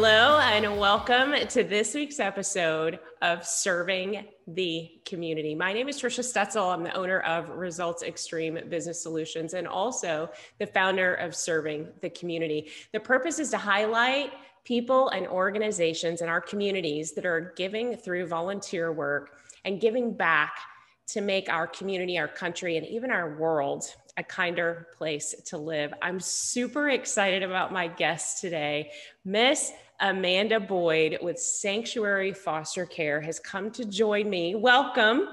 Hello, and welcome to this week's episode of Serving the Community. My name is Trisha Stetzel. I'm the owner of Results Extreme Business Solutions and also the founder of Serving the Community. The purpose is to highlight people and organizations in our communities that are giving through volunteer work and giving back to make our community, our country, and even our world a kinder place to live. I'm super excited about my guest today. Miss Amanda Boyd with Sanctuary Foster Care has come to join me. Welcome.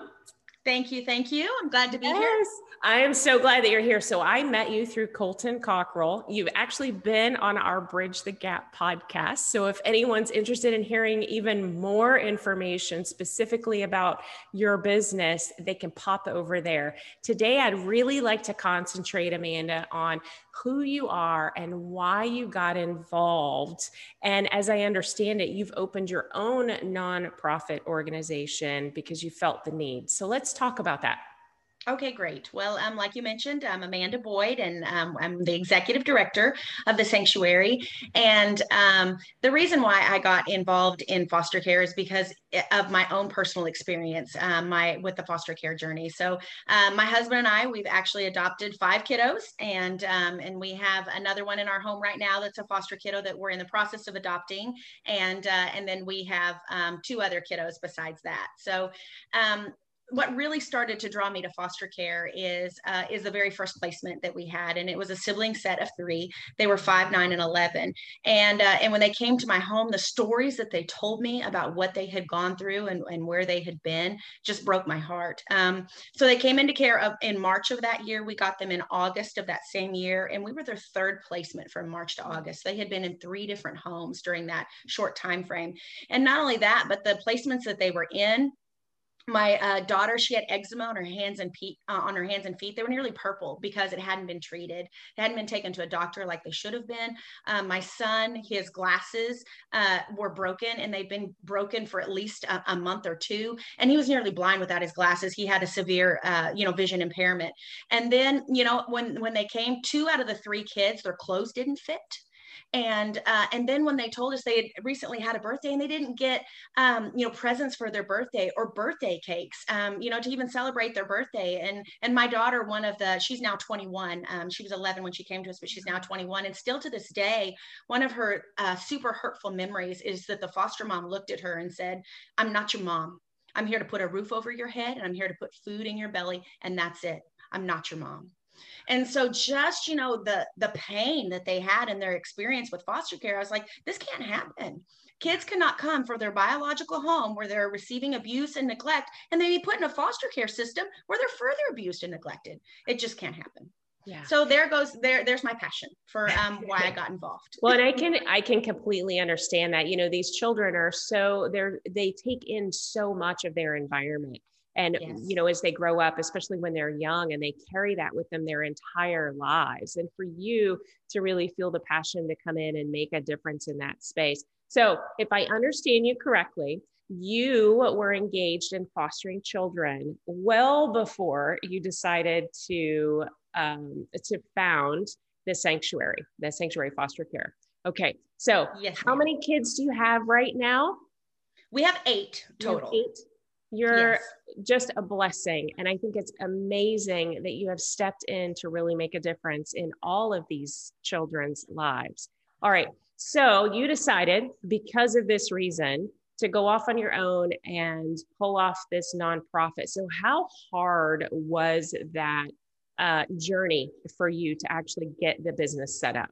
Thank you. Thank you. I'm glad to be yes. here. I am so glad that you're here. So I met you through Colton Cockrell. You've actually been on our Bridge the Gap podcast. So if anyone's interested in hearing even more information specifically about your business, they can pop over there. Today, I'd really like to concentrate, Amanda, on who you are and why you got involved. And as I understand it, you've opened your own nonprofit organization because you felt the need. So let's talk about that. Okay, great. Well, um, like you mentioned, I'm Amanda Boyd, and um, I'm the executive director of the sanctuary. And um, the reason why I got involved in foster care is because of my own personal experience, um, my with the foster care journey. So, um, my husband and I, we've actually adopted five kiddos, and um, and we have another one in our home right now that's a foster kiddo that we're in the process of adopting, and uh, and then we have two other kiddos besides that. So what really started to draw me to foster care is uh, is the very first placement that we had, and it was a sibling set of three. They were five, nine, and eleven. And uh, and when they came to my home, the stories that they told me about what they had gone through and, and where they had been just broke my heart. Um, so they came into care of, in March of that year. We got them in August of that same year, and we were their third placement from March to August. They had been in three different homes during that short time frame. And not only that, but the placements that they were in my uh, daughter she had eczema on her hands and feet uh, on her hands and feet. They were nearly purple because it hadn't been treated. It hadn't been taken to a doctor like they should have been. Um, my son his glasses uh, were broken and they've been broken for at least a, a, month or two. And he was nearly blind without his glasses. He had a severe uh, you know vision impairment. And then you know when when they came two out of the three kids their clothes didn't fit and uh, and then when they told us they had recently had a birthday and they didn't get um, you know presents for their birthday or birthday cakes um, you know to even celebrate their birthday. And and my daughter one of the she's now 21 um, she was 11 when she came to us but she's now 21 and still to this day one of her uh, super hurtful memories is that the foster mom looked at her and said i'm not your mom. I'm here to put a roof over your head and i'm here to put food in your belly and that's it. I'm not your mom and so just, you know, the the pain that they had in their experience with foster care, I was like, this can't happen. Kids cannot come from their biological home where they're receiving abuse and neglect and they be put in a foster care system where they're further abused and neglected. It just can't happen. Yeah. So there goes there there's my passion for um, why I got involved. well, and I can I can completely understand that. You know, these children are so they're they take in so much of their environment and yes. you know as they grow up especially when they're young and they carry that with them their entire lives and for you to really feel the passion to come in and make a difference in that space. So if i understand you correctly you were engaged in fostering children well before you decided to um, to found the sanctuary the sanctuary foster care. Okay so yes, how many kids do you have right now? We have eight total. eight you're yes. just a blessing. And I think it's amazing that you have stepped in to really make a difference in all of these children's lives. All right. So you decided, because of this reason, to go off on your own and pull off this nonprofit. So, how hard was that uh, journey for you to actually get the business set up?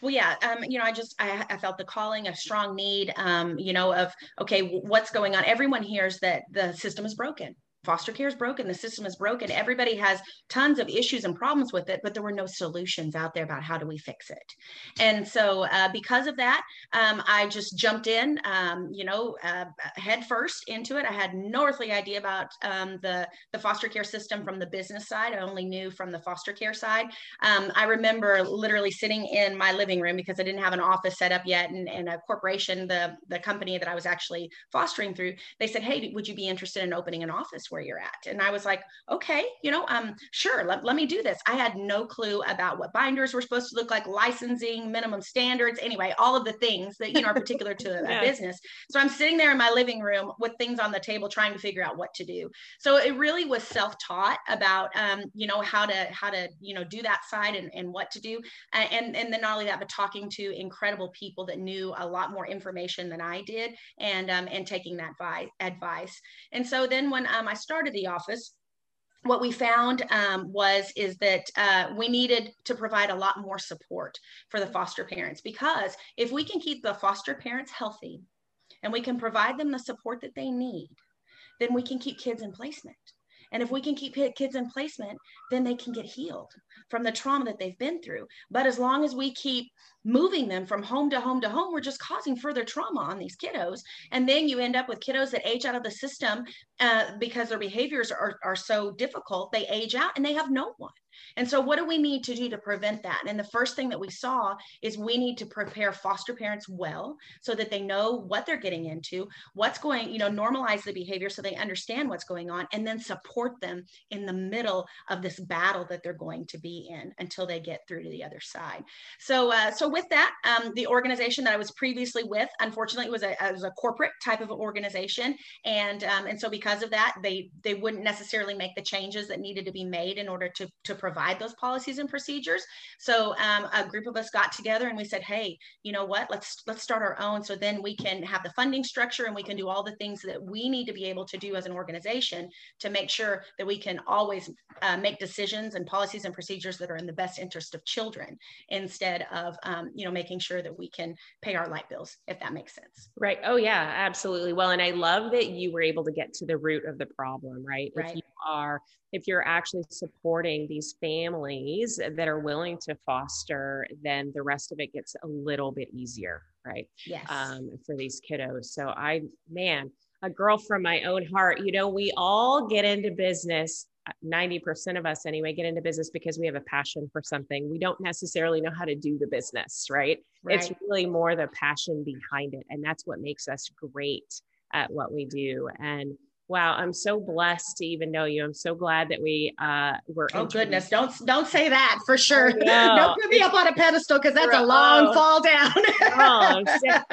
Well, yeah, um, you know, I just I, I, felt the calling, a strong need, um, you know, of okay, what's going on? Everyone hears that the system is broken foster care is broken the system is broken everybody has tons of issues and problems with it but there were no solutions out there about how do we fix it. And so uh, because of that um, i just jumped in um, you know uh, head first into it. I had no earthly idea about um, the the foster care system from the business side. I only knew from the foster care side. Um, i remember literally sitting in my living room because i didn't have an office set up yet and, and a corporation the the company that i was actually fostering through they said hey would you be interested in opening an office where you're at. And I was like, okay, you know, um, sure, let, let me do this. I had no clue about what binders were supposed to look like, licensing, minimum standards, anyway, all of the things that, you know, are particular to a, business. So I'm sitting there in my living room with things on the table trying to figure out what to do. So it really was self-taught about, um, you know, how to, how to, you know, do that side and, and what to do. And, and then not only that, but talking to incredible people that knew a lot more information than I did and, um, and taking that advice. And so then when um, I started the office, what we found um, was is that uh, we needed to provide a lot more support for the foster parents because if we can keep the foster parents healthy and we can provide them the support that they need then we can keep kids in placement and if we can keep kids in placement, then they can get healed from the trauma that they've been through. But as long as we keep moving them from home to home to home, we're just causing further trauma on these kiddos. And then you end up with kiddos that age out of the system uh, because their behaviors are, are so difficult. They age out and they have no one. And so, what do we need to do to prevent that? And the first thing that we saw is we need to prepare foster parents well so that they know what they're getting into, what's going, you know, normalize the behavior so they understand what's going on, and then support them in the middle of this battle that they're going to be in until they get through to the other side. So, uh, so with that, um, the organization that I was previously with, unfortunately, was a, was a corporate type of organization, and um, and so because of that, they they wouldn't necessarily make the changes that needed to be made in order to to provide those policies and procedures. So um, a group of us got together and we said, hey, you know what? Let's let's start our own. So then we can have the funding structure and we can do all the things that we need to be able to do as an organization to make sure that we can always uh, make decisions and policies and procedures that are in the best interest of children instead of um, you know making sure that we can pay our light bills if that makes sense. Right. Oh yeah, absolutely. Well, and I love that you were able to get to the root of the problem. Right. Right. Are if you're actually supporting these families that are willing to foster, then the rest of it gets a little bit easier, right? Yes. Um, for these kiddos. So I, man, a girl from my own heart, you know, we all get into business 90% of us anyway get into business because we have a passion for something. We don't necessarily know how to do the business, right? right? It's really more the passion behind it. And that's what makes us great at what we do. And Wow, I'm so blessed to even know you. I'm so glad that we uh were. Oh goodness, don't don't say that for sure. don't put me up on a pedestal because that's a long oh. fall down. oh,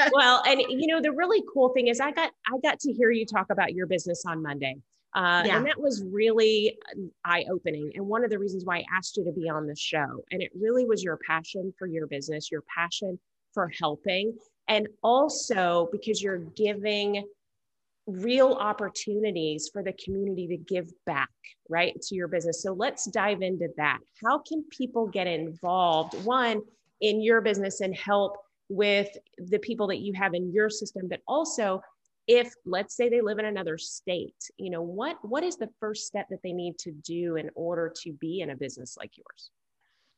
well, and you know the really cool thing is I got I got to hear you talk about your business on Monday. Uh, yeah. And that was really eye opening. And one of the reasons why I asked you to be on the show. And it really was your passion for your business, your passion for helping, and also because you're giving real opportunities for the community to give back, right, to your business. So let's dive into that. How can people get involved, one, in your business and help with the people that you have in your system, but also if let's say they live in another state you know what what is the first step that they need to do in order to be in a business like yours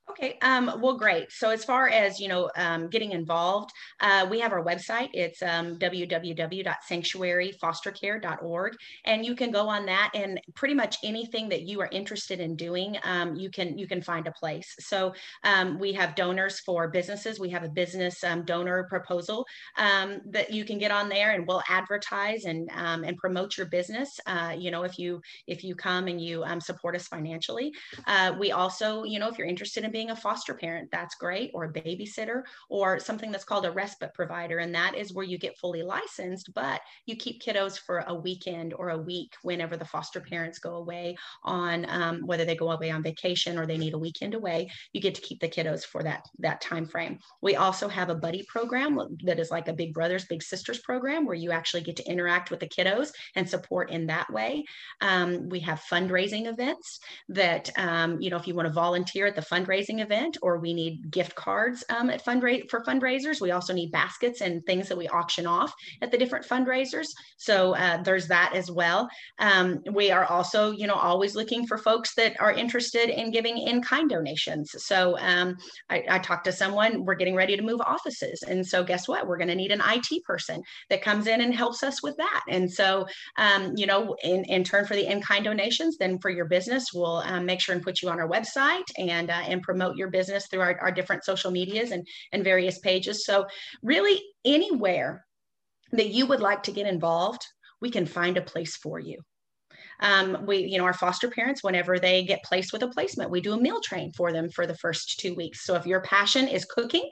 Okay, um, well, great. So as far as, you know, um, getting involved, uh, we have our website. It's um, www.sanctuaryfostercare.org. And you can go on that and pretty much anything that you are interested in doing, um, you can you can find a place. So um, we have donors for businesses. We have a business um, donor proposal that you can get on there and we'll advertise and and promote your business. Uh, you know, if you if you come and you support us financially. Uh, we also, you know, if you're interested in being a foster parent, that's great, or a babysitter, or something that's called a respite provider. And that is where you get fully licensed, but you keep kiddos for a weekend or a week whenever the foster parents go away on um, whether they go away on vacation or they need a weekend away, you get to keep the kiddos for that, that time frame. We also have a buddy program that is like a big brothers, big sisters program where you actually get to interact with the kiddos and support in that way. Um, we have fundraising events that, um, you know, if you want to volunteer at the fundraising fundraising event or we need gift cards um, at fundraise for fundraisers. We also need baskets and things that we auction off at the different fundraisers. So uh, there's that as well. Um, we are also, you know, always looking for folks that are interested in giving in-kind donations. So um, I, I talked to someone, we're getting ready to move offices. And so guess what? We're going to need an IT person that comes in and helps us with that. And so, um, you know, in, in turn for the in-kind donations, then for your business, we'll um, make sure and put you on our website and, uh, and promote your business through our, our different social medias and, and various pages. So, really, anywhere that you would like to get involved, we can find a place for you. Um, we, you know, our foster parents, whenever they get placed with a placement, we do a meal train for them for the first two weeks. So if your passion is cooking,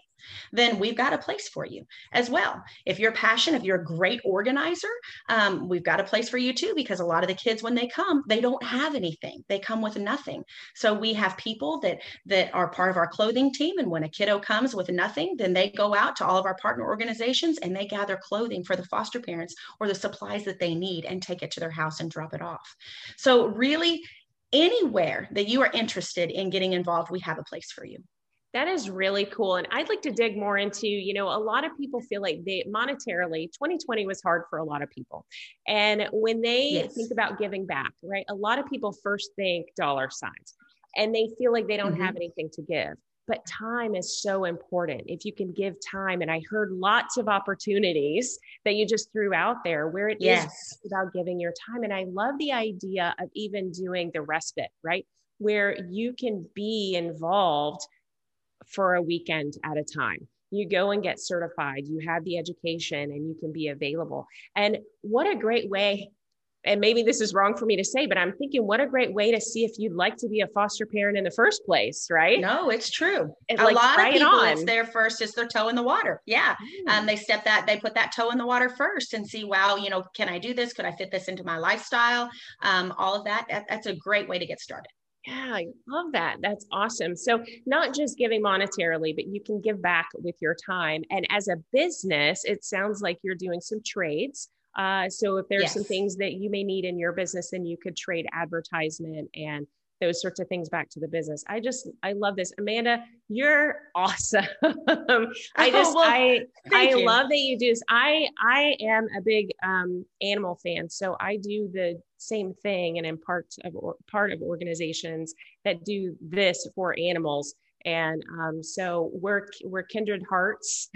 then we've got a place for you as well. If you're passionate, if you're a great organizer, um, we've got a place for you too, because a lot of the kids, when they come, they don't have anything. They come with nothing. So we have people that that are part of our clothing team. And when a kiddo comes with nothing, then they go out to all of our partner organizations and they gather clothing for the foster parents or the supplies that they need and take it to their house and drop it off. So really anywhere that you are interested in getting involved, we have a place for you. That is really cool. And I'd like to dig more into, you know, a lot of people feel like they monetarily, 2020 was hard for a lot of people. And when they yes. think about giving back, right, a lot of people first think dollar signs and they feel like they don't mm-hmm. have anything to give. But time is so important. If you can give time, and I heard lots of opportunities that you just threw out there where it yes. is about giving your time. And I love the idea of even doing the respite, right? Where you can be involved for a weekend at a time. You go and get certified, you have the education, and you can be available. And what a great way and maybe this is wrong for me to say, but I'm thinking, what a great way to see if you'd like to be a foster parent in the first place, right? No, it's true. a like, lot of people, it it's their first, it's their toe in the water. Yeah, mm. um, they step that, they put that toe in the water first and see, wow, you know, can I do this? Could I fit this into my lifestyle? Um, all of that, that. That's a great way to get started. Yeah, I love that. That's awesome. So, not just giving monetarily, but you can give back with your time. And as a business, it sounds like you're doing some trades. Uh, so, if there's yes. some things that you may need in your business, then you could trade advertisement and those sorts of things back to the business. I just I love this. Amanda, you're awesome. I oh, just oh, well, I I you. love that you do this. I I am a big um animal fan. So I do the same thing and in parts of or, part of organizations that do this for animals and um, so we're we're kindred hearts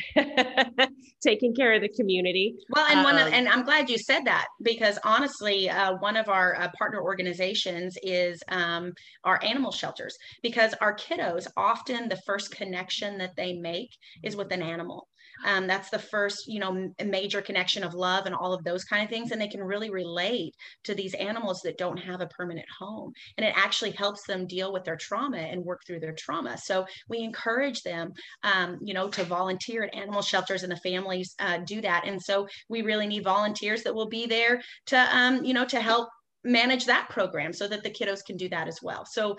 taking care of the community. Well and one um, and i'm glad you said that because honestly uh, one of our uh, partner organizations is um, our animal shelters because our kiddos often the first connection that they make is with an animal. Um, that's the first you know major connection of love and all of those kind of things. And they can really relate to these animals that don't have a permanent home. And it actually helps them deal with their trauma and work through their trauma. So we encourage them um, you know to volunteer at animal shelters and the families uh, do that and so we really need volunteers that will be there to um, you know to help manage that program so that the kiddos can do that as well so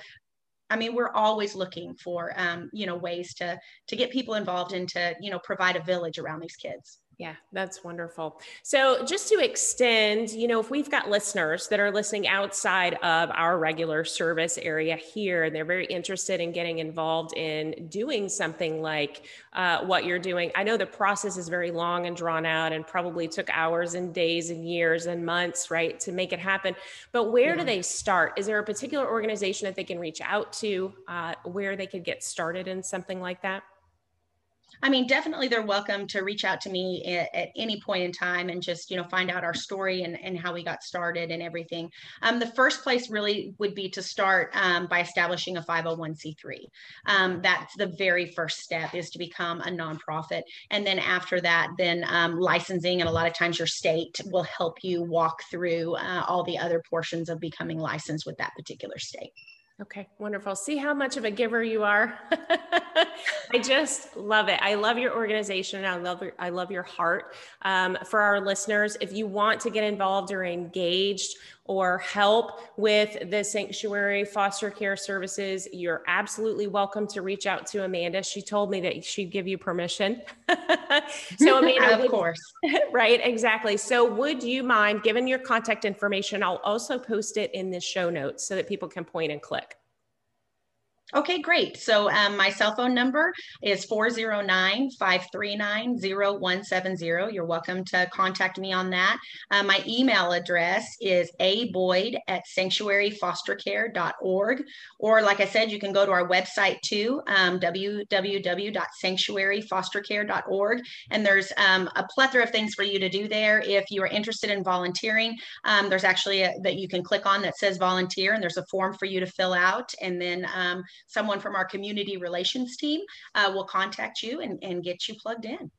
I mean, we're always looking for, um, you know, ways to to get people involved and to, you know, provide a village around these kids. Yeah, that's wonderful. So, just to extend, you know, if we've got listeners that are listening outside of our regular service area here, and they're very interested in getting involved in doing something like uh, what you're doing, I know the process is very long and drawn out and probably took hours and days and years and months, right, to make it happen. But where yeah. do they start? Is there a particular organization that they can reach out to uh, where they could get started in something like that? I mean, definitely they're welcome to reach out to me at, at, any point in time and just, you know, find out our story and, and how we got started and everything. Um, the first place really would be to start um, by establishing a 501c3. Um, that's the very first step is to become a nonprofit. And then after that, then um, licensing and a lot of times your state will help you walk through uh, all the other portions of becoming licensed with that particular state. Okay, wonderful. See how much of a giver you are. I just love it. I love your organization. I love your, I love your heart. Um, for our listeners, if you want to get involved or engaged or help with the sanctuary foster care services, you're absolutely welcome to reach out to Amanda. She told me that she'd give you permission. so, Amanda, of would, course, right? Exactly. So, would you mind giving your contact information? I'll also post it in the show notes so that people can point and click. Okay, great. So um, my cell phone number is 409-539-0170. You're welcome to contact me on that. Uh, my email address is aboyd at sanctuaryfostercare.org. Or like I said, you can go to our website too, um, www.sanctuaryfostercare.org. And there's um, a plethora of things for you to do there. If you are interested in volunteering, um, there's actually a, that you can click on that says volunteer and there's a form for you to fill out. And then um, someone from our community relations team uh, will contact you and, and get you plugged in.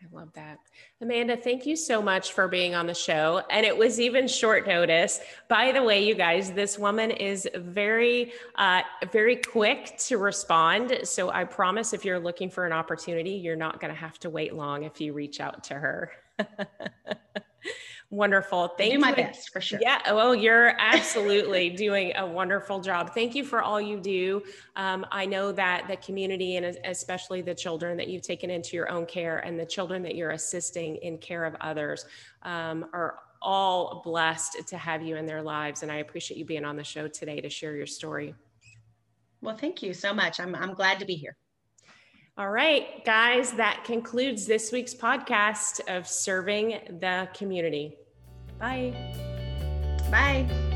I love that. Amanda, thank you so much for being on the show. And it was even short notice. By the way, you guys, this woman is very, uh, very quick to respond. So I promise if you're looking for an opportunity, you're not going to have to wait long if you reach out to her. Wonderful. Thank you. Do my best for sure. Yeah. Well, you're absolutely doing a wonderful job. Thank you for all you do. Um, I know that the community and especially the children that you've taken into your own care and the children that you're assisting in care of others um, are all blessed to have you in their lives. And I appreciate you being on the show today to share your story. Well, thank you so much. I'm, I'm glad to be here. All right, guys, that concludes this week's podcast of Serving the Community. Bye. Bye.